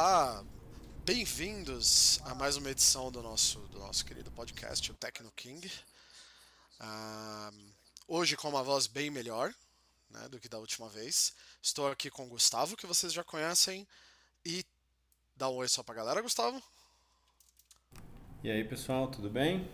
Olá, bem-vindos a mais uma edição do nosso, do nosso querido podcast, o Tecno King. Ah, hoje com uma voz bem melhor né, do que da última vez. Estou aqui com o Gustavo, que vocês já conhecem, e dá um oi só pra galera, Gustavo. E aí, pessoal, tudo bem?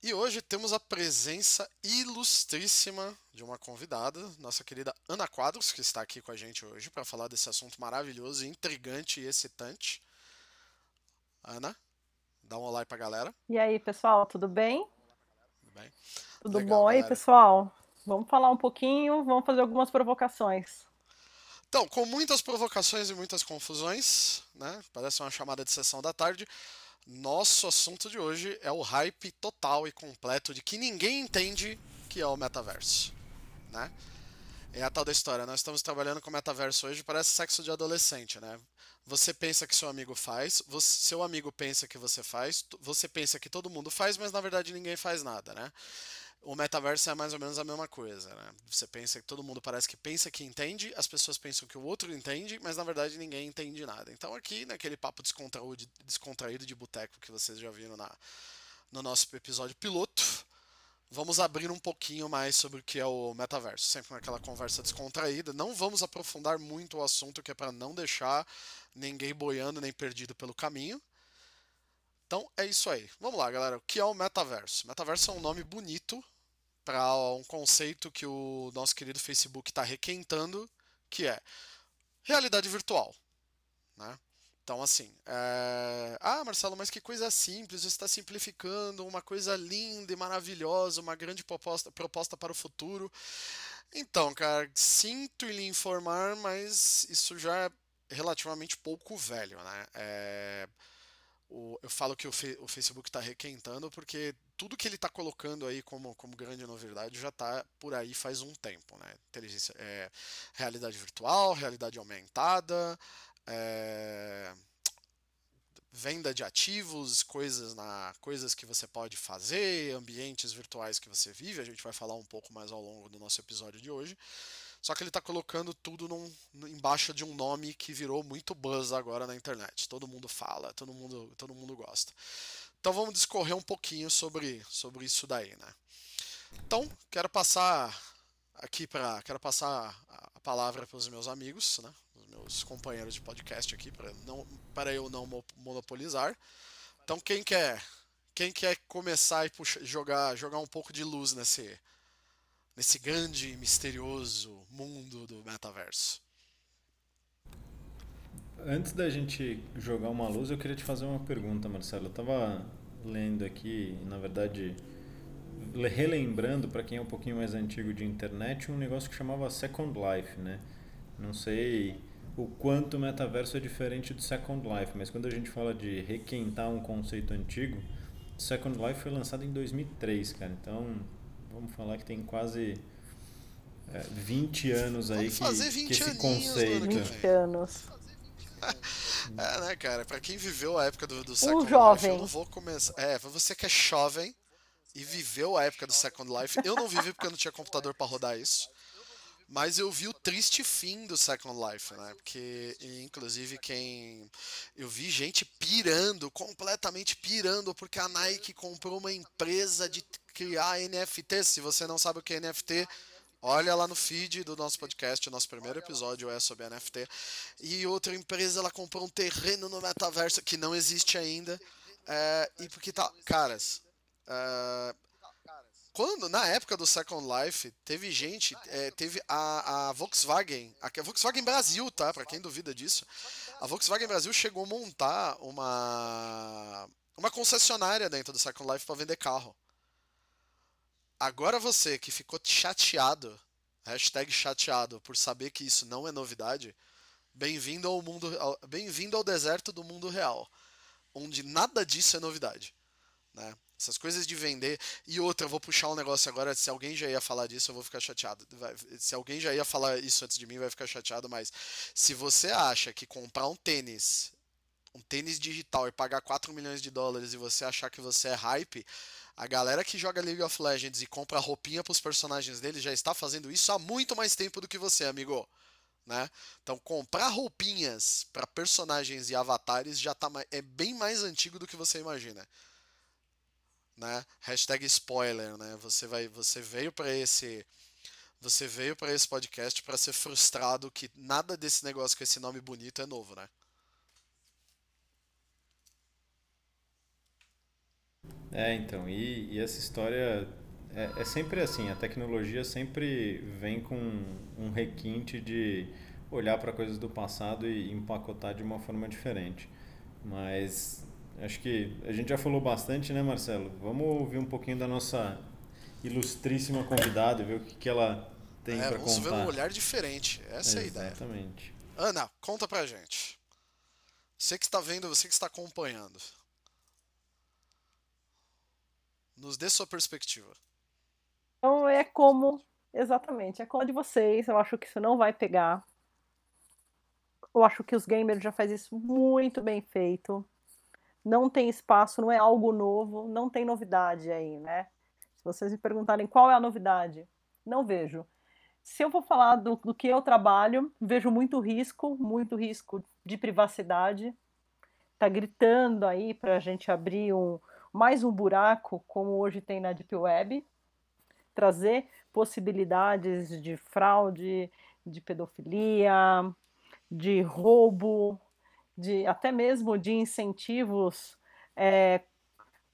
E hoje temos a presença ilustríssima de uma convidada, nossa querida Ana Quadros, que está aqui com a gente hoje para falar desse assunto maravilhoso, intrigante e excitante. Ana, dá um olá aí pra galera. E aí, pessoal, tudo bem? Tudo bem? Tudo Legal, bom aí, pessoal? Vamos falar um pouquinho, vamos fazer algumas provocações. Então, com muitas provocações e muitas confusões, né? Parece uma chamada de sessão da tarde. Nosso assunto de hoje é o hype total e completo de que ninguém entende que é o metaverso, né? É a tal da história, nós estamos trabalhando com metaverso hoje, parece sexo de adolescente, né? Você pensa que seu amigo faz, você- seu amigo pensa que você faz, você pensa que todo mundo faz, mas na verdade ninguém faz nada, né? O metaverso é mais ou menos a mesma coisa, né? Você pensa que todo mundo parece que pensa que entende, as pessoas pensam que o outro entende, mas na verdade ninguém entende nada. Então aqui, naquele papo descontraído, descontraído de boteco que vocês já viram na, no nosso episódio piloto, vamos abrir um pouquinho mais sobre o que é o metaverso, sempre naquela conversa descontraída. Não vamos aprofundar muito o assunto, que é para não deixar ninguém boiando nem perdido pelo caminho. Então é isso aí. Vamos lá, galera. O que é o metaverso? Metaverso é um nome bonito para um conceito que o nosso querido Facebook está requentando, que é realidade virtual, né? Então, assim, é... ah, Marcelo, mas que coisa simples, você está simplificando uma coisa linda e maravilhosa, uma grande proposta, proposta para o futuro. Então, cara, sinto lhe informar, mas isso já é relativamente pouco velho, né? É, o- eu falo que o, Fe- o Facebook está requentando porque tudo que ele está colocando aí como, como grande novidade já está por aí faz um tempo, né? Inteligência, é, realidade virtual, realidade aumentada, é, venda de ativos, coisas na coisas que você pode fazer, ambientes virtuais que você vive. A gente vai falar um pouco mais ao longo do nosso episódio de hoje. Só que ele está colocando tudo num- embaixo de um nome que virou muito buzz agora na internet. Todo mundo fala, todo mundo, todo mundo gosta. Então vamos discorrer um pouquinho sobre, sobre isso daí, né? Então, quero passar aqui para quero passar a palavra para os meus amigos, né? Os meus companheiros de podcast aqui para não para eu não mo- monopolizar. Então, quem quer quem quer começar e puxa- jogar jogar um pouco de luz nesse nesse grande e misterioso mundo do metaverso? Antes da gente jogar uma luz, eu queria te fazer uma pergunta, Marcelo. Eu tava lendo aqui, na verdade, le- relembrando para quem é um pouquinho mais antigo de internet, um negócio que chamava Second Life, né? Não sei o quanto o metaverso é diferente do Second Life, mas quando a gente fala de requentar um conceito antigo, Second Life foi lançado em 2003, cara. Então, vamos falar que tem quase é, 20 anos aí Vamos que, fazer que 20 esse aninhos conceito. que 20 anos. É, né, cara? Pra quem viveu a época do, do Second Life, Um jovem. eu não vou começar. É, pra você que é jovem e viveu a época do Second Life, eu não vivi porque eu não tinha computador pra rodar isso. Mas eu vi o triste fim do Second Life, né? Porque, inclusive, quem. Eu vi gente pirando, completamente pirando, porque a Nike comprou uma empresa de criar NFT. Se você não sabe o que é NFT, olha lá no feed do nosso podcast. O nosso primeiro episódio é sobre NFT. E outra empresa, ela comprou um terreno no metaverso que não existe ainda. É, e porque tá. Caras. é, quando, na época do Second Life, teve gente, é, teve a, a Volkswagen, a, Volkswagen Brasil, tá? Pra quem duvida disso, a Volkswagen Brasil chegou a montar uma uma concessionária dentro do Second Life para vender carro. Agora você que ficou chateado, hashtag chateado por saber que isso não é novidade, bem-vindo ao mundo, bem-vindo ao deserto do mundo real, onde nada disso é novidade, né? Essas coisas de vender. E outra, eu vou puxar um negócio agora. Se alguém já ia falar disso, eu vou ficar chateado. Se alguém já ia falar isso antes de mim, vai ficar chateado. Mas se você acha que comprar um tênis, um tênis digital e pagar 4 milhões de dólares e você achar que você é hype, a galera que joga League of Legends e compra roupinha pros personagens dele já está fazendo isso há muito mais tempo do que você, amigo. Né? Então, comprar roupinhas para personagens e avatares já tá, é bem mais antigo do que você imagina. Né? Hashtag spoiler, né? Você vai, você veio para esse, você veio para esse podcast para ser frustrado que nada desse negócio com esse nome bonito é novo, né? É, então, e, e essa história é, é, sempre assim, a tecnologia sempre vem com um requinte de olhar para coisas do passado e empacotar de uma forma diferente. Mas acho que a gente já falou bastante, né, Marcelo? Vamos ouvir um pouquinho da nossa ilustríssima convidada, ver o que, que ela tem é, para contar. Vamos ver um olhar diferente, essa é, é a ideia. Exatamente. Ana, conta pra gente. Você que está vendo, você que está acompanhando. Nos dê sua perspectiva. Então é como, exatamente, é como a de vocês. Eu acho que isso não vai pegar. Eu acho que os gamers já fazem isso muito bem feito. Não tem espaço, não é algo novo, não tem novidade aí, né? Se vocês me perguntarem qual é a novidade, não vejo. Se eu vou falar do, do que eu trabalho, vejo muito risco, muito risco de privacidade. Tá gritando aí para a gente abrir um, mais um buraco, como hoje tem na Deep Web, trazer possibilidades de fraude, de pedofilia, de roubo, de até mesmo de incentivos é,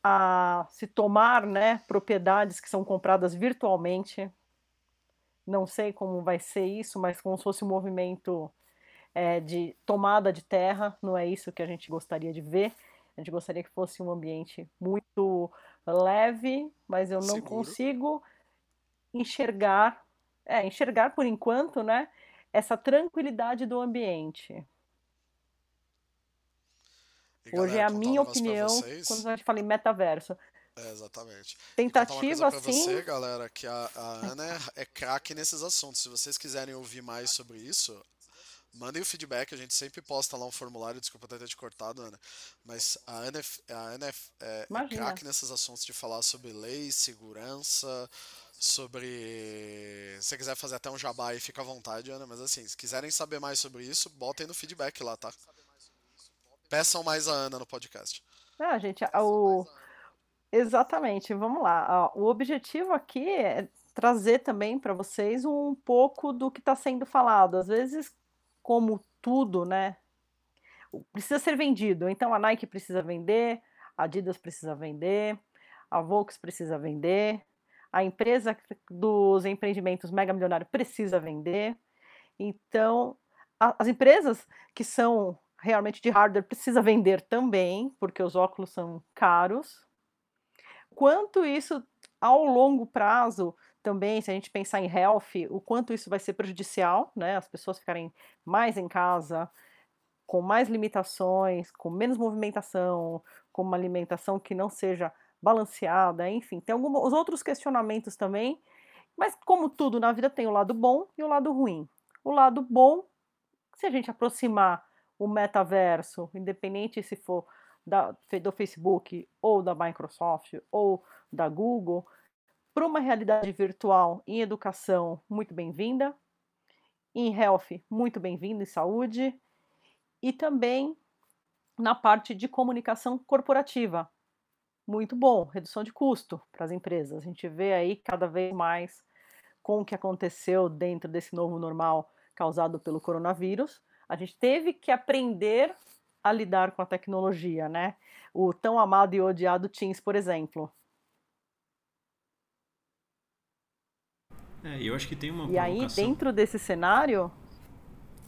a se tomar né, propriedades que são compradas virtualmente. Não sei como vai ser isso, mas como se fosse um movimento é, de tomada de terra, não é isso que a gente gostaria de ver. A gente gostaria que fosse um ambiente muito leve, mas eu não Seguro. consigo enxergar, é, enxergar por enquanto, né, essa tranquilidade do ambiente. E, Hoje galera, é a minha opinião quando a gente fala em metaverso. É, exatamente. Tentativa, sim. você, galera, que a, a Ana é, é craque nesses assuntos. Se vocês quiserem ouvir mais sobre isso, mandem o feedback, a gente sempre posta lá um formulário, desculpa até ter te cortado, Ana. Mas a Ana, é, a Ana é, é, é craque nesses assuntos de falar sobre lei, segurança, sobre. Se você quiser fazer até um jabá aí, fica à vontade, Ana. Mas assim, se quiserem saber mais sobre isso, botem no feedback lá, tá? Peçam mais a Ana no podcast. Ah, gente, o... exatamente, vamos lá. O objetivo aqui é trazer também para vocês um pouco do que está sendo falado. Às vezes, como tudo, né? Precisa ser vendido. Então a Nike precisa vender, a Adidas precisa vender, a Volks precisa vender, a empresa dos empreendimentos mega milionário precisa vender. Então, a, as empresas que são realmente de hardware precisa vender também, porque os óculos são caros. Quanto isso ao longo prazo também, se a gente pensar em health, o quanto isso vai ser prejudicial, né? As pessoas ficarem mais em casa, com mais limitações, com menos movimentação, com uma alimentação que não seja balanceada, enfim, tem alguns outros questionamentos também, mas como tudo na vida tem o lado bom e o lado ruim. O lado bom, se a gente aproximar o metaverso, independente se for da, do Facebook ou da Microsoft ou da Google, para uma realidade virtual em educação, muito bem-vinda, em health, muito bem-vindo, em saúde, e também na parte de comunicação corporativa, muito bom, redução de custo para as empresas. A gente vê aí cada vez mais com o que aconteceu dentro desse novo normal causado pelo coronavírus. A gente teve que aprender a lidar com a tecnologia, né? O tão amado e odiado Teams, por exemplo. É, eu acho que tem uma E aí, dentro desse cenário...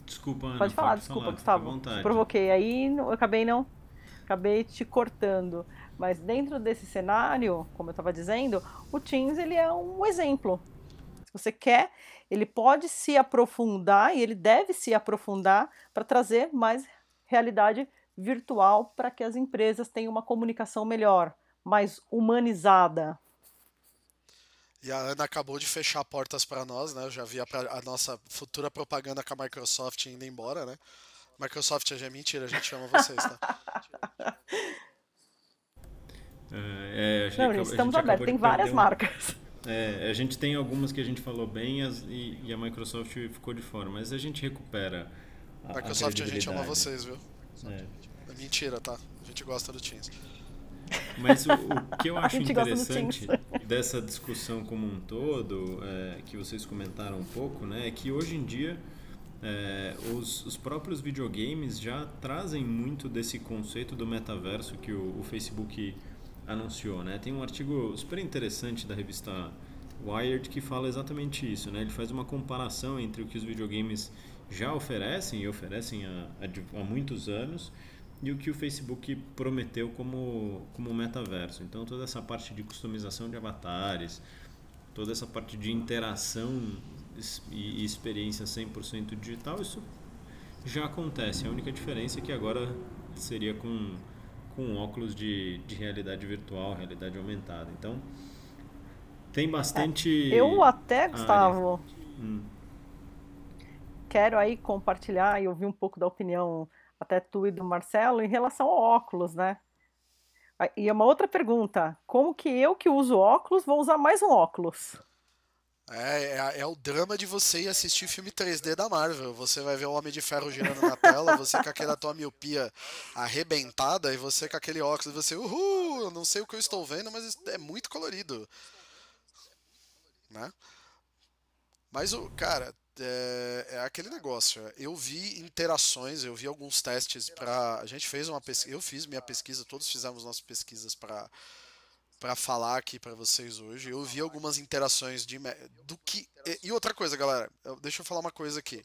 Desculpa, Ana, Pode falar, pode desculpa, falar, Gustavo. Te provoquei. Aí eu acabei não... Acabei te cortando. Mas dentro desse cenário, como eu estava dizendo, o Teams ele é um exemplo. Se você quer, ele pode se aprofundar e ele deve se aprofundar para trazer mais realidade virtual para que as empresas tenham uma comunicação melhor, mais humanizada. E a Ana acabou de fechar portas para nós, né? Eu já vi a, a, nossa futura propaganda com a Microsoft indo embora, né? Microsoft é mentira, a gente chama vocês, tá? É, não, gente, estamos abertos, tem várias um, marcas. É, a gente tem algumas que a gente falou bem as, e, e, a Microsoft ficou de fora, mas a gente recupera. A, Microsoft, a, a gente ama vocês, viu? É. é. Mentira, tá? A gente gosta do Teams. Mas o, o que eu acho interessante dessa discussão como um todo, é, que vocês comentaram um pouco, né, é que hoje em dia é, os, os, próprios videogames já trazem muito desse conceito do metaverso que o, o, Facebook anunciou. Né? Tem um artigo super interessante da revista Wired que fala exatamente isso. Né? Ele faz uma comparação entre o que os videogames já oferecem e oferecem há, há, há muitos anos e o que o Facebook prometeu como, como metaverso. Então, toda essa parte de customização de avatares, toda essa parte de interação e experiência 100% digital, isso já acontece. A única diferença é que agora seria com, com óculos de, de realidade virtual, realidade aumentada. Então, tem bastante. É, eu até, Gustavo, hum. quero aí compartilhar e ouvir um pouco da opinião, até tu e do Marcelo, em relação ao óculos, né? E é uma outra pergunta: como que eu que uso óculos vou usar mais um óculos? É, é, é, o drama de você ir assistir filme 3D da Marvel. Você vai ver o Homem de Ferro girando na tela, você com aquela tua miopia arrebentada e você com aquele óculos, você, uhul, não sei o que eu estou vendo, mas é muito colorido. Né? Mas o cara, é, é, aquele negócio. Eu vi interações, eu vi alguns testes para. A gente fez uma pesquisa, eu fiz minha pesquisa, todos fizemos nossas pesquisas para para falar aqui para vocês hoje. Eu vi algumas interações de do que e outra coisa, galera. Deixa eu falar uma coisa aqui.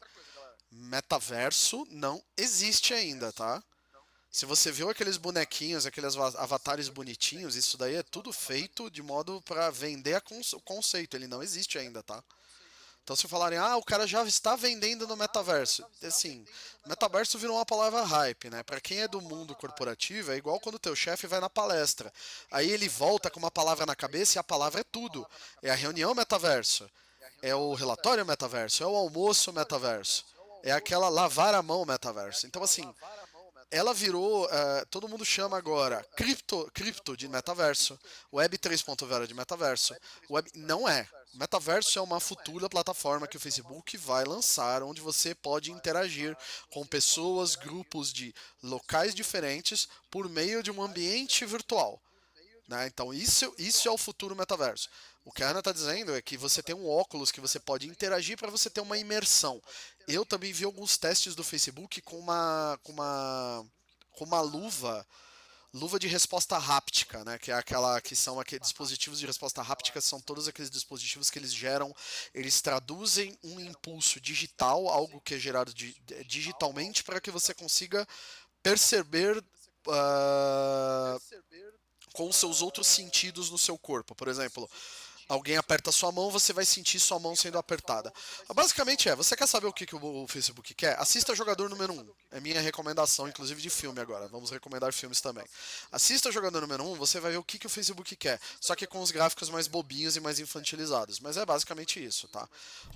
Metaverso não existe ainda, tá? Se você viu aqueles bonequinhos, aqueles avatares bonitinhos, isso daí é tudo feito de modo para vender o conceito. Ele não existe ainda, tá? Então, se falarem, ah, o cara já está vendendo no metaverso. Assim, metaverso virou uma palavra hype, né? Para quem é do mundo corporativo, é igual quando o teu chefe vai na palestra. Aí ele volta com uma palavra na cabeça e a palavra é tudo. É a reunião metaverso. É o relatório metaverso. É o almoço metaverso. É aquela lavar a mão metaverso. Então, assim, ela virou. Uh, todo mundo chama agora cripto, cripto de metaverso, Web 3.0 de metaverso. Web não é. Metaverso é uma futura plataforma que o Facebook vai lançar, onde você pode interagir com pessoas, grupos de locais diferentes por meio de um ambiente virtual. Né? Então, isso, isso é o futuro metaverso. O que a Ana está dizendo é que você tem um óculos que você pode interagir para você ter uma imersão. Eu também vi alguns testes do Facebook com uma, com uma, com uma luva luva de resposta háptica, né? Que é aquela que são aqueles dispositivos de resposta háptica, são todos aqueles dispositivos que eles geram, eles traduzem um impulso digital, algo que é gerado di digitalmente, para que você consiga perceber uh, com seus outros sentidos no seu corpo. Por exemplo, alguém aperta sua mão, você vai sentir sua mão sendo apertada. Basicamente é, você quer saber o que, que o Facebook quer? Assista Jogador Número 1. É minha recomendação, inclusive de filme agora. Vamos recomendar filmes também. Assista Jogador Número 1, você vai ver o que, que o Facebook quer. Só que com os gráficos mais bobinhos e mais infantilizados. Mas é basicamente isso, tá?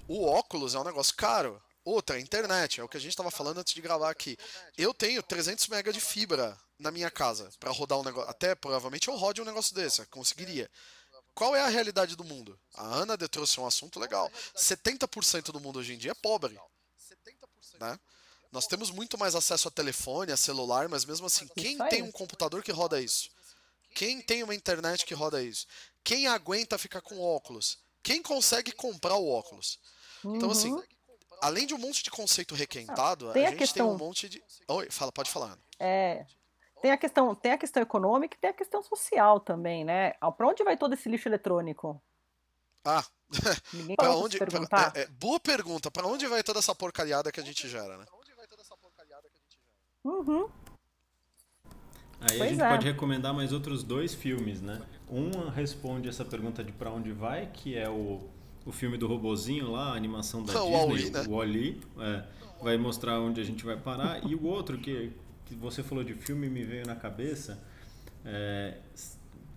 O óculos é um negócio caro. Outra, internet, é o que a gente estava falando antes de gravar aqui. Eu tenho 300 MB de fibra na minha casa para rodar um negócio. Até provavelmente eu rode um negócio desse, conseguiria. Qual é a realidade do mundo? A Ana trouxe um assunto legal. 70% do mundo hoje em dia é pobre. Né? Nós temos muito mais acesso a telefone, a celular, mas mesmo assim, quem tem um computador que roda isso? Quem tem uma internet que roda isso? Quem aguenta ficar com óculos? Quem consegue comprar o óculos? Então, assim, uhum. além de um monte de conceito requentado, a, a, gente questão... tem um monte de. Oi, fala, pode falar. Ana. É, tem a questão, tem a questão econômica e tem a questão social também, né? Para onde vai todo esse lixo eletrônico? Ah, para onde? Pra, é, é, boa pergunta. Para onde vai toda essa porcariada que a gente gera, né? Uhum. Aí pois a gente é. pode recomendar mais outros dois filmes, né? Um responde essa pergunta de para onde vai, que é o, o filme do robozinho lá, a animação da o Disney, né? o Wall-E, é, vai mostrar onde a gente vai parar. E o outro que que você falou de filme me veio na cabeça é,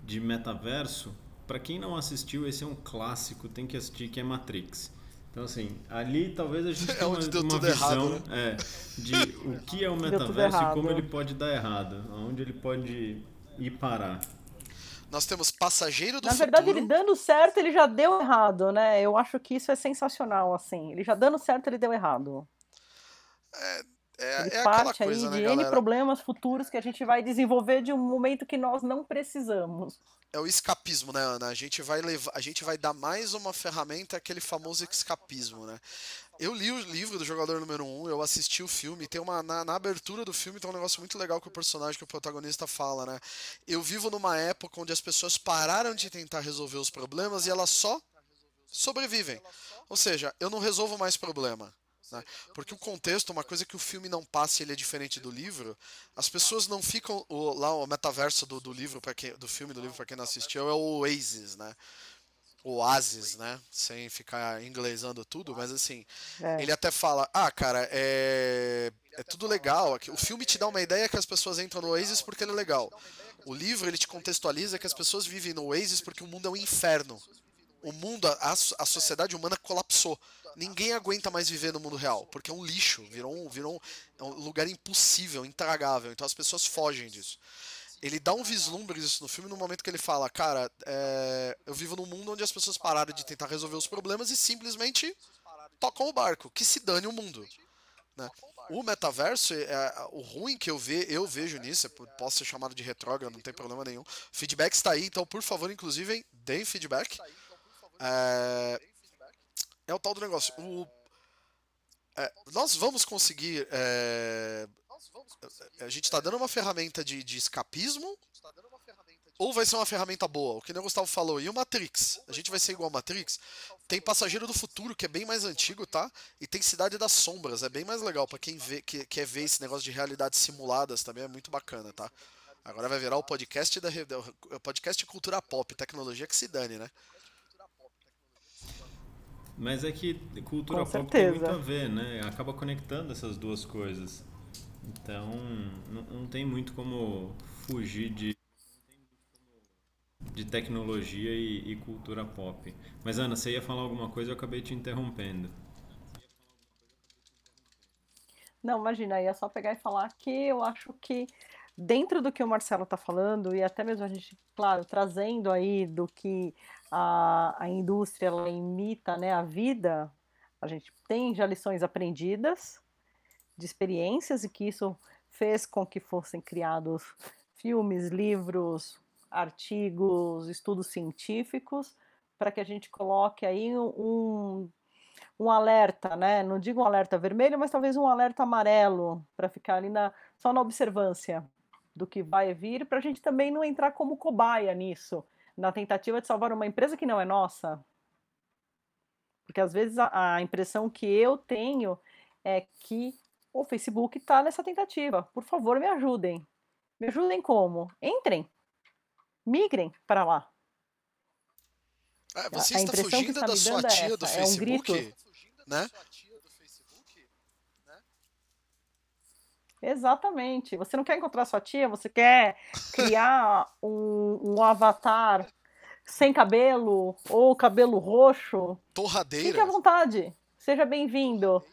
de metaverso. Para quem não assistiu, esse é um clássico, tem que assistir, que é Matrix. Então, assim, ali talvez a gente é tenha uma, uma visão errado, né? é, de o que é o metaverso e como ele pode dar errado, aonde ele pode ir parar. Nós temos Passageiro do Na Futuro. verdade, ele dando certo, ele já deu errado, né? Eu acho que isso é sensacional, assim. Ele já dando certo, ele deu errado. É, é, é aquela parte aí coisa, de né, N galera? problemas futuros que a gente vai desenvolver de um momento que nós não precisamos. É o escapismo, né, Ana? A gente vai levar, a gente vai dar mais uma ferramenta, aquele famoso escapismo, né? Eu li o livro do Jogador Número 1, eu assisti o filme, tem uma na, na abertura do filme tem um negócio muito legal que o personagem que o protagonista fala, né? Eu vivo numa época onde as pessoas pararam de tentar resolver os problemas e elas só sobrevivem. Ou seja, eu não resolvo mais problema. Né? Porque o contexto, uma coisa que o filme não passa, e ele é diferente do livro. As pessoas não ficam o, lá o metaverso do, do livro para quem, do filme do livro para quem não assistiu é o Oasis, né? Oasis, né? Sem ficar inglesando tudo, mas assim, É. ele até fala: Ah, cara, é, é tudo legal. aqui- O filme te dá uma ideia que as pessoas entram no Oasis porque ele é legal. O livro ele te contextualiza que as pessoas vivem no Oasis porque o mundo é um inferno. O mundo, a, a sociedade humana colapsou. Ninguém aguenta mais viver no mundo real, porque é um lixo, virou um, virou um, é um lugar impossível, intragável. Então as pessoas fogem disso. Ele dá um vislumbre disso no filme no momento que ele fala, cara, é, eu vivo num mundo onde as pessoas pararam de tentar resolver os problemas e simplesmente tocam o barco, que se dane o mundo. Né? O metaverso, é, o ruim que eu, ve, eu vejo nisso, é, posso ser chamado de retrógrado, não tem problema nenhum. Feedback está aí, então por favor, inclusive, deem feedback. É, é o tal do negócio. O, é, nós vamos conseguir. é, a gente está dando uma ferramenta de, de escapismo ou vai ser uma ferramenta boa? O que o Gustavo falou. E o Matrix? A gente vai ser igual ao Matrix? Tem Passageiro do Futuro, que é bem mais antigo, tá? E tem Cidade das Sombras, é bem mais legal para quem vê, que, quer ver esse negócio de realidades simuladas também, é muito bacana, tá? Agora vai virar o podcast da o podcast cultura pop, tecnologia que se dane, né? Mas é que cultura Com pop tem muito certeza. a ver, né? Acaba conectando essas duas coisas. Então, não, não tem muito como fugir de, de tecnologia e, e cultura pop. Mas, Ana, você ia falar alguma coisa eu acabei te interrompendo. Não, imagina, aí é só pegar e falar que eu acho que dentro do que o Marcelo está falando, e até mesmo a gente, claro, trazendo aí do que a, a indústria ela imita né, a vida, a gente tem já lições aprendidas de experiências e que isso fez com que fossem criados filmes, livros, artigos, estudos científicos, para que a gente coloque aí um, um alerta, né? Não digo um alerta vermelho, mas talvez um alerta amarelo, para ficar ali na, só na observância do que vai vir, para a gente também não entrar como cobaia nisso, na tentativa de salvar uma empresa que não é nossa. Porque às vezes a, a impressão que eu tenho é que o Facebook está nessa tentativa. Por favor, me ajudem. Me ajudem como? Entrem. Migrem para lá. Ah, A- você a está que fugindo está da sua é tia do essa, é um grito. Facebook, né? Exatamente. Você não quer encontrar sua tia, você quer criar um, um avatar sem cabelo ou cabelo roxo. Fique à Torradeira. vontade. Seja bem-vindo.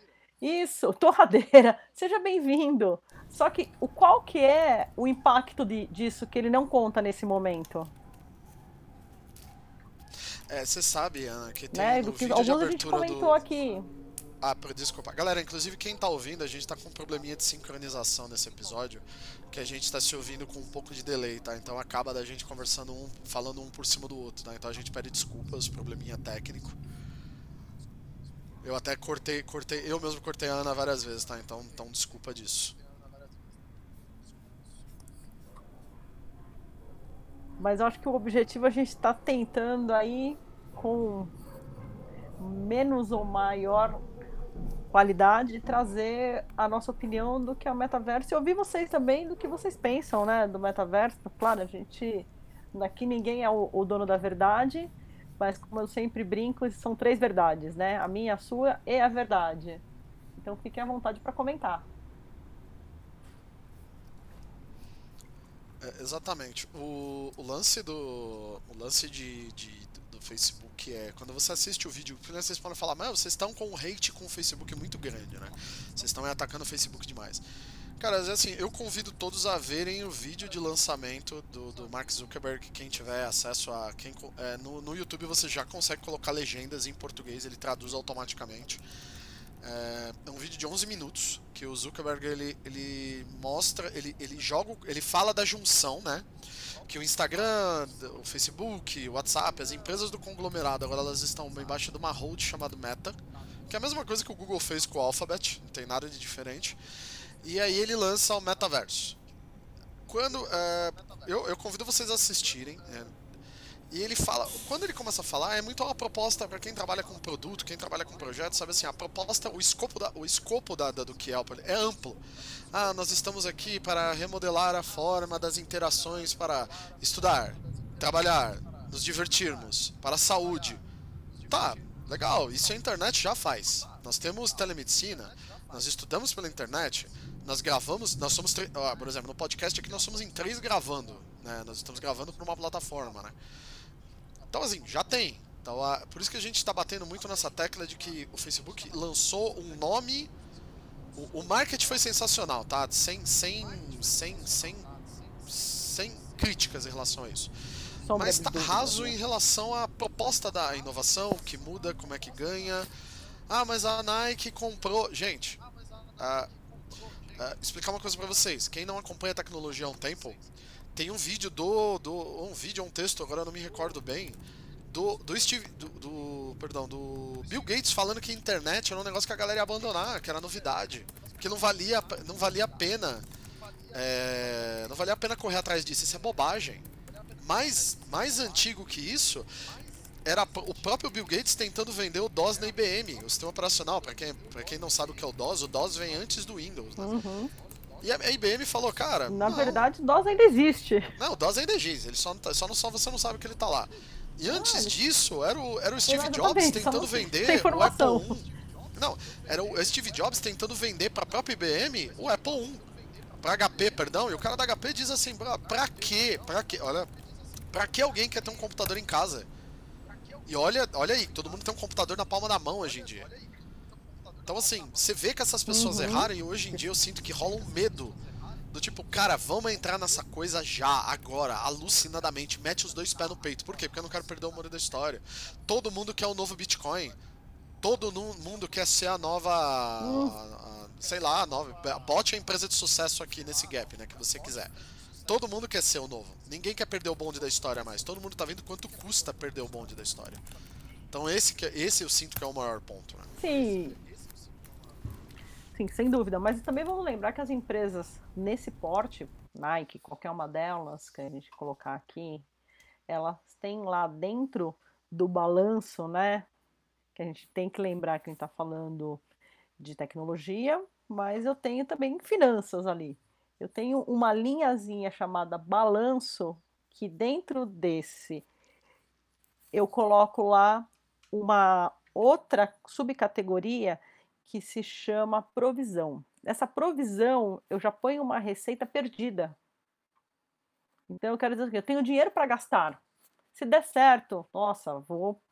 Isso, torradeira. Seja bem-vindo. Só que o qual que é o impacto de- disso que ele não conta nesse momento? É, você sabe, Ana, que tem Né? no que vídeo de alguns a gente abertura comentou do... aqui. Ah, desculpa. Galera, inclusive quem tá ouvindo, a gente tá com um probleminha de sincronização nesse episódio, que a gente tá se ouvindo com um pouco de delay, tá? Então acaba da gente conversando um, falando um por cima do outro, tá? Então a gente pede desculpas, probleminha técnico. Eu até cortei, cortei, eu mesmo cortei a Ana várias vezes, tá? Então, então desculpa disso. Mas eu acho que o objetivo a gente está tentando aí com menos ou maior qualidade trazer a nossa opinião do que é o metaverso e ouvir vocês também do que vocês pensam, né, do metaverso. Claro, a gente aqui ninguém é o, o dono da verdade, mas como eu sempre brinco, são três verdades, né? A minha, a sua e a verdade. Então fiquem à vontade para comentar. É, exatamente. O, o lance do. O lance de, de- Facebook é. Quando você assiste o vídeo, primeiro vocês podem falar, mas vocês estão com um hate com o Facebook muito grande, né? Vocês estão atacando o Facebook demais. Cara, assim, eu convido todos a verem o vídeo de lançamento do, do Mark Zuckerberg. Quem tiver acesso a. Quem, é, no, no YouTube você já consegue colocar legendas em português, ele traduz automaticamente. É, é, um vídeo de 11 minutos que o Zuckerberg ele, ele mostra, ele, ele joga, ele fala da junção, né? Que o Instagram, o Facebook, o WhatsApp, as empresas do conglomerado agora elas estão embaixo de uma hold chamada Meta, que é a mesma coisa que o Google fez com o Alphabet, não tem nada de diferente. E aí ele lança o metaverso. Quando é, eu, eu, convido vocês a assistirem. É, e ele fala, quando ele começa a falar, é muito uma proposta para quem trabalha com produto, quem trabalha com projeto, sabe assim, a proposta, o escopo da, o escopo da, da do que é, é amplo. Ah, nós estamos aqui para remodelar a forma das interações para estudar, trabalhar, nos divertirmos, para a saúde. Tá, legal, isso a internet já faz. Nós temos telemedicina, nós estudamos pela internet, nós gravamos, nós somos, ah, por exemplo, no podcast aqui nós somos em três gravando, né? Nós estamos gravando por uma plataforma, né? Então assim, já tem. Então, ah, por isso que a gente está batendo muito nessa tecla de que o Facebook lançou um nome. O, o marketing foi sensacional, tá? Sem, sem, sem, sem, sem críticas em relação a isso. Mas está raso né? em relação à proposta da inovação, que muda, como é que ganha. Ah, mas a Nike comprou. Gente, uh, uh, explicar uma coisa para vocês. Quem não acompanha a tecnologia há um tempo, tem um vídeo do, do um vídeo, um texto, agora não me recordo bem, do, do Steve, do, do, perdão, do Bill Gates falando que a internet era um negócio que a galera ia abandonar, que era novidade, que não valia, não valia a pena, é, não valia a pena correr atrás disso. Isso é bobagem. Mais, mais antigo que isso era o próprio Bill Gates tentando vender o DOS na IBM, o sistema operacional. Para quem, quem não sabe o que é o DOS, o DOS vem antes do Windows. Né? Uhum. E a IBM falou, cara. Na não, verdade, o DOS ainda existe. Não, o DOS ainda existe. Ele só, tá, só, não, só você não sabe que ele tá lá. E antes ah, disso, era o, era o Steve Jobs tentando vender o Apple I. Não, era o Steve Jobs tentando vender para a própria IBM o Apple I. Para HP, perdão. E o cara da HP diz assim: pra quê? Pra quê? Olha, pra que alguém quer ter um computador em casa? E olha, olha aí, todo mundo tem um computador na palma da mão hoje em dia. Então, assim, você vê que essas pessoas uhum. erraram e hoje em dia eu sinto que rola um medo. Do tipo, cara, vamos entrar nessa coisa já, agora, alucinadamente. Mete os dois pés no peito. Por quê? Porque eu não quero perder o humor da história. Todo mundo quer o novo Bitcoin. Todo mundo quer ser a nova. Uhum. A, a, sei lá, a nova. Bote a empresa de sucesso aqui nesse gap, né? Que você quiser. Todo mundo quer ser o novo. Ninguém quer perder o bonde da história mais. Todo mundo tá vendo quanto custa perder o bonde da história. Então esse, que, esse eu sinto que é o maior ponto. Né? Sim. Sim, sem dúvida. Mas também vamos lembrar que as empresas nesse porte, Nike, qualquer uma delas que a gente colocar aqui, elas têm lá dentro do balanço, né? Que a gente tem que lembrar que a gente está falando de tecnologia, mas eu tenho também finanças ali. Eu tenho uma linhazinha chamada balanço, que dentro desse eu coloco lá uma outra subcategoria que se chama provisão. Nessa provisão, eu já ponho uma receita perdida. Então, eu quero dizer que eu tenho dinheiro para gastar. Se der certo, nossa, vou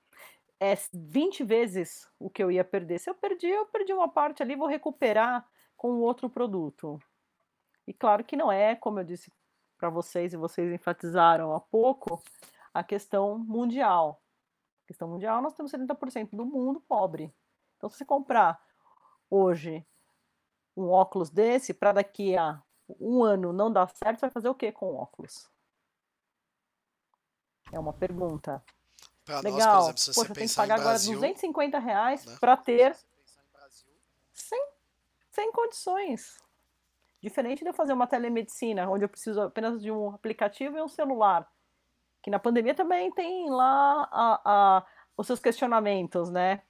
é 20 vezes o que eu ia perder. Se eu perdi, eu perdi uma parte ali, vou recuperar com outro produto. E claro que não é, como eu disse para vocês e vocês enfatizaram há pouco, a questão mundial. A questão mundial, nós temos 70% do mundo pobre. Então, se você comprar hoje um óculos desse, para daqui a um ano não dar certo, você vai fazer o que com o óculos? É uma pergunta. Pra Legal. Nós, exemplo, Poxa, tem que pagar agora 250 reais né? para ter sem, sem condições. Diferente de eu fazer uma telemedicina, onde eu preciso apenas de um aplicativo e um celular. Que na pandemia também tem lá a, a, os seus questionamentos, né?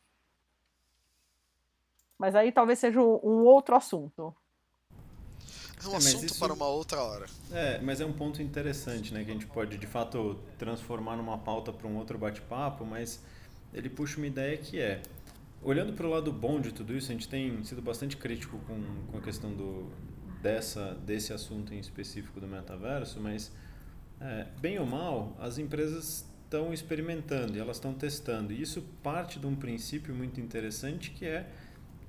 Mas aí talvez seja um outro assunto. É um é, assunto isso... para uma outra hora. É, mas é um ponto interessante, né? Que a gente pode, de fato, transformar numa pauta para um outro bate-papo, mas ele puxa uma ideia que é... Olhando para o lado bom de tudo isso, a gente tem sido bastante crítico com, com a questão do, dessa, desse assunto em específico do metaverso, mas é, bem ou mal, as empresas estão experimentando e elas estão testando. E isso parte de um princípio muito interessante que é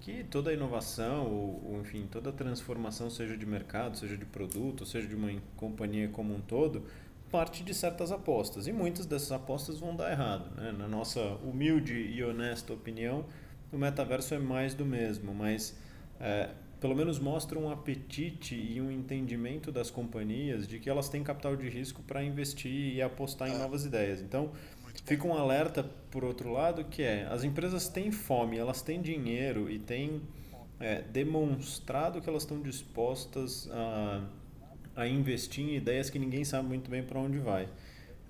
que toda inovação, ou, ou, enfim, toda transformação, seja de mercado, seja de produto, seja de uma companhia como um todo, parte de certas apostas. E muitas dessas apostas vão dar errado. Né? Na nossa humilde e honesta opinião, o metaverso é mais do mesmo, mas é, pelo menos mostra um apetite e um entendimento das companhias de que elas têm capital de risco para investir e apostar em é. novas ideias. Então, fica um alerta por outro lado que é as empresas têm fome, elas têm dinheiro e têm é, demonstrado que elas estão dispostas a, a investir em ideias que ninguém sabe muito bem para onde vai.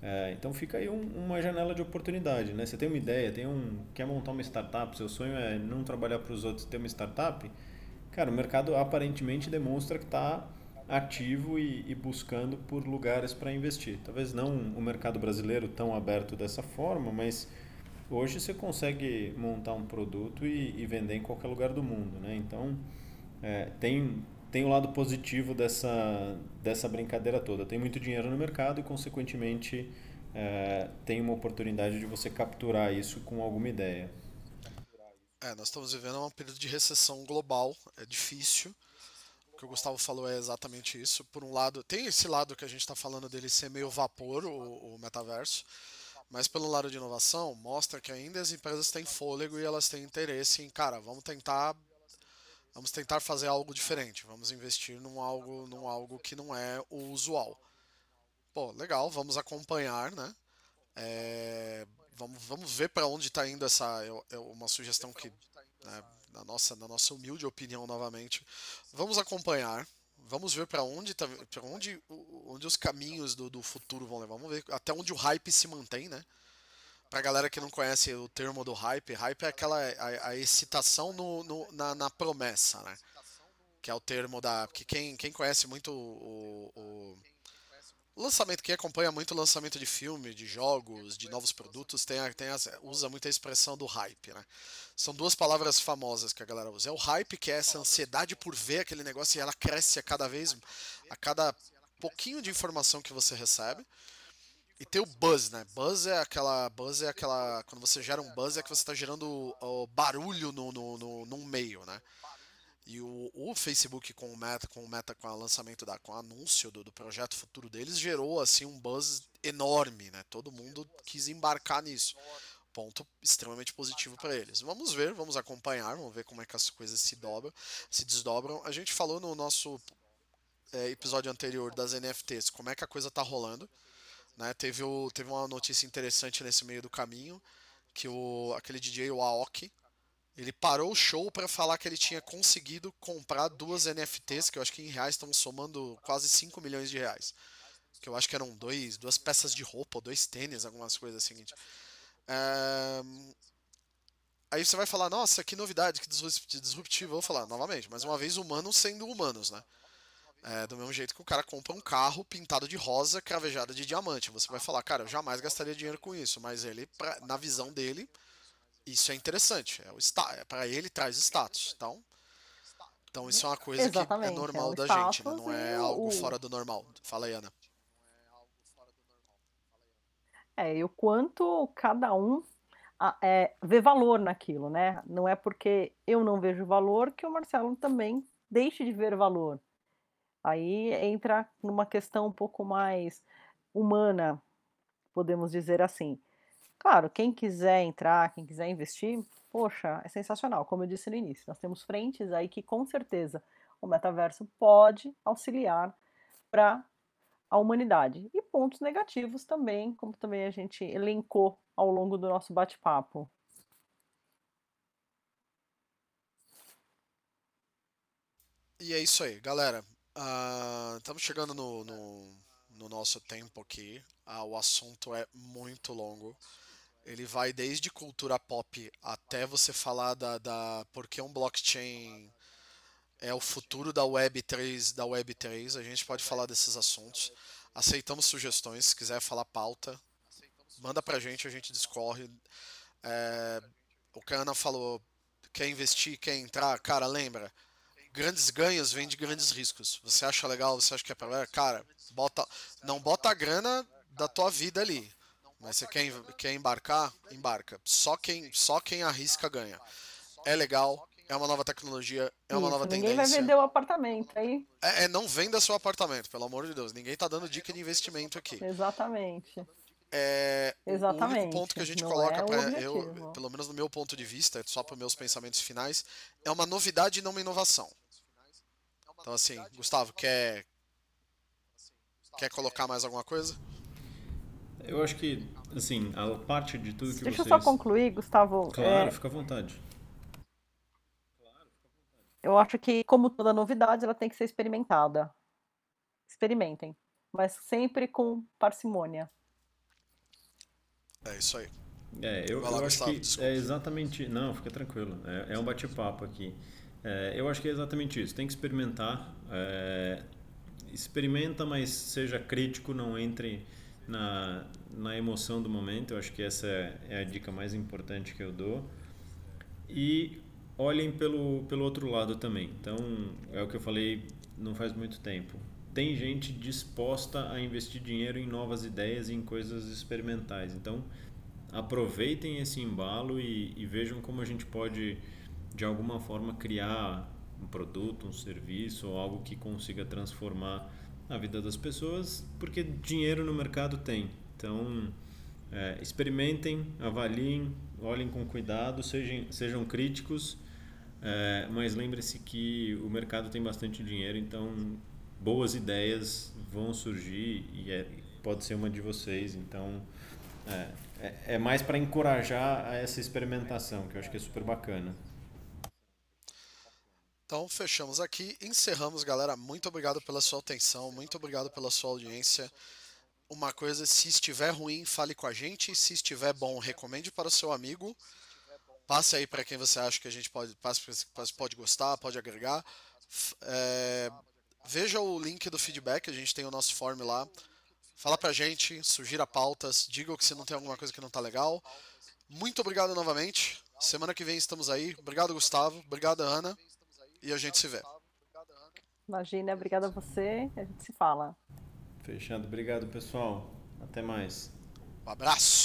É, então fica aí um, uma janela de oportunidade, né? Você tem uma ideia, tem um, quer montar uma startup, seu sonho é não trabalhar para os outros, ter uma startup. Cara, o mercado aparentemente demonstra que está ativo e, e, buscando por lugares para investir. Talvez não o mercado brasileiro tão aberto dessa forma, mas hoje você consegue montar um produto e, e vender em qualquer lugar do mundo, né? Então é, tem tem o um lado positivo dessa dessa brincadeira toda. Tem muito dinheiro no mercado e consequentemente é, tem uma oportunidade de você capturar isso com alguma ideia. É, nós estamos vivendo um período de recessão global, é difícil. O que o Gustavo falou é exatamente isso. Por um lado, tem esse lado que a gente está falando dele ser meio vapor, o, o metaverso, mas pelo lado de inovação, mostra que ainda as empresas têm fôlego e elas têm interesse em, cara, vamos tentar vamos tentar fazer algo diferente, vamos investir num algo, num algo que não é o usual. Pô, legal, vamos acompanhar, né? É, vamos, vamos ver para onde está indo essa. É, é uma sugestão que né, na nossa, na nossa humilde opinião novamente. Vamos acompanhar, vamos ver para onde, tá, onde, onde os caminhos do, do futuro vão levar. Vamos ver até onde o hype se mantém, né? Pra galera que não conhece o termo do hype, hype é aquela a, a excitação no, no na, na, promessa, né? Que é o termo da. Que quem, quem conhece muito o, o lançamento, quem acompanha muito o lançamento de filme, de jogos, de novos produtos, tem, tem usa muito a expressão do hype, né? São duas palavras famosas que a galera usa. É o hype, que é essa ansiedade por ver aquele negócio e ela cresce a cada vez, a cada pouquinho de informação que você recebe. E tem o buzz, né? Buzz é aquela. Buzz é aquela. Quando você gera um buzz é que você está gerando o barulho no, no, no, num meio, né? E o, o, Facebook com o Meta, com o Meta, com o lançamento da, com o anúncio do, do, projeto futuro deles, gerou assim um buzz enorme, né? Todo mundo quis embarcar nisso. Ponto extremamente positivo para eles. Vamos ver, vamos acompanhar, vamos ver como é que as coisas se dobram, se desdobram. A gente falou no nosso é, episódio anterior das NFTs, como é que a coisa tá rolando. Né? Teve, o, teve uma notícia interessante nesse meio do caminho, que o, aquele DJ, o Aoki, ele parou o show para falar que ele tinha conseguido comprar duas NFTs, que eu acho que em reais estão somando quase 5 milhões de reais. Que eu acho que eram dois, duas peças de roupa, ou dois tênis, algumas coisas assim. É... Aí você vai falar, nossa, que novidade, que disruptivo. Eu vou falar, novamente, mais uma vez, humanos sendo humanos, né? É, do mesmo jeito que o cara compra um carro pintado de rosa, cravejado de diamante. Você vai falar, cara, eu jamais gastaria dinheiro com isso. Mas ele, pra, na visão dele, isso é interessante. É, o é para ele traz status. Então, então isso é uma coisa Exatamente, que é normal é da gente, né? não é algo o... fora do normal. Fala aí, Ana. É, e o quanto cada um é, vê valor naquilo, né? Não é porque eu não vejo valor que o Marcelo também deixe de ver valor. Aí entra numa questão um pouco mais humana, podemos dizer assim. Claro, quem quiser entrar, quem quiser investir, poxa, é sensacional. Como eu disse no início, nós temos frentes aí que com certeza o metaverso pode auxiliar para a humanidade. E pontos negativos também, como também a gente elencou ao longo do nosso bate-papo. E é isso aí, galera. Uh, estamos chegando no, no, no, nosso tempo aqui. Uh, o assunto é muito longo. Ele vai desde cultura pop até você falar da, da porque um blockchain é o futuro da Web 3, da Web 3. A gente pode falar desses assuntos. Aceitamos sugestões, se quiser falar pauta, manda pra gente, a gente discorre. É, o que a Ana falou, quer investir, quer entrar, cara, lembra, grandes ganhos vêm de grandes riscos. Você acha legal, você acha que é para cara, bota, não bota a grana da tua vida ali. Mas você quer, quer embarcar? Embarca. Só quem, só quem arrisca ganha. É legal, é uma nova tecnologia, é uma Isso, nova ninguém tendência. vai vender o apartamento aí. É, é, não venda seu apartamento, pelo amor de Deus. Ninguém tá dando dica de investimento aqui. Exatamente. É, o- o único Exatamente, ponto que a gente não coloca é objetivo. eu, pelo menos no meu ponto de vista, só para meus pensamentos finais, é uma novidade e não uma inovação. Então assim, Gustavo, quer quer colocar mais alguma coisa? Eu acho que, assim, a parte de tudo que Deixa eu vocês... só concluir, Gustavo. Claro, É, fica à vontade. eu acho que, como toda novidade, ela tem que ser experimentada. Experimentem, mas sempre com parcimônia. É isso aí. É, eu, lá, eu acho que desculpa. é exatamente. Não, fica tranquilo. É, é um bate-papo aqui. É, eu acho que é exatamente isso. Tem que experimentar. é, experimenta, mas seja crítico, não entre na, na emoção do momento. Eu acho que essa é, é a dica mais importante que eu dou. E olhem pelo, pelo outro lado também. Então, é o que eu falei não faz muito tempo. Tem gente disposta a investir dinheiro em novas ideias e em coisas experimentais. Então, aproveitem esse embalo e, e vejam como a gente pode, de alguma forma, criar um produto, um serviço ou algo que consiga transformar a vida das pessoas, porque dinheiro no mercado tem. Então, é, experimentem, avaliem, olhem com cuidado, sejam, sejam críticos, é, mas lembre-se que o mercado tem bastante dinheiro, então boas ideias vão surgir e é, pode ser uma de vocês. Então, é, é, é mais para encorajar essa experimentação, que eu acho que é super bacana. Então, fechamos aqui, encerramos, galera. Muito obrigado pela sua atenção, muito obrigado pela sua audiência. Uma coisa, se estiver ruim, fale com a gente. Se estiver bom, recomende para o seu amigo. Passe aí para quem você acha que a gente pode, pode gostar, pode agregar. É, veja o link do feedback, a gente tem o nosso form lá. Fala pra gente, sugira pautas, diga que se não tem alguma coisa que não tá legal. Muito obrigado novamente. Semana que vem estamos aí. Obrigado, Gustavo. Obrigado, Ana. E a gente se vê. Imagina, obrigada a você. A gente se fala. Fechado. Obrigado, pessoal. Até mais. Um abraço.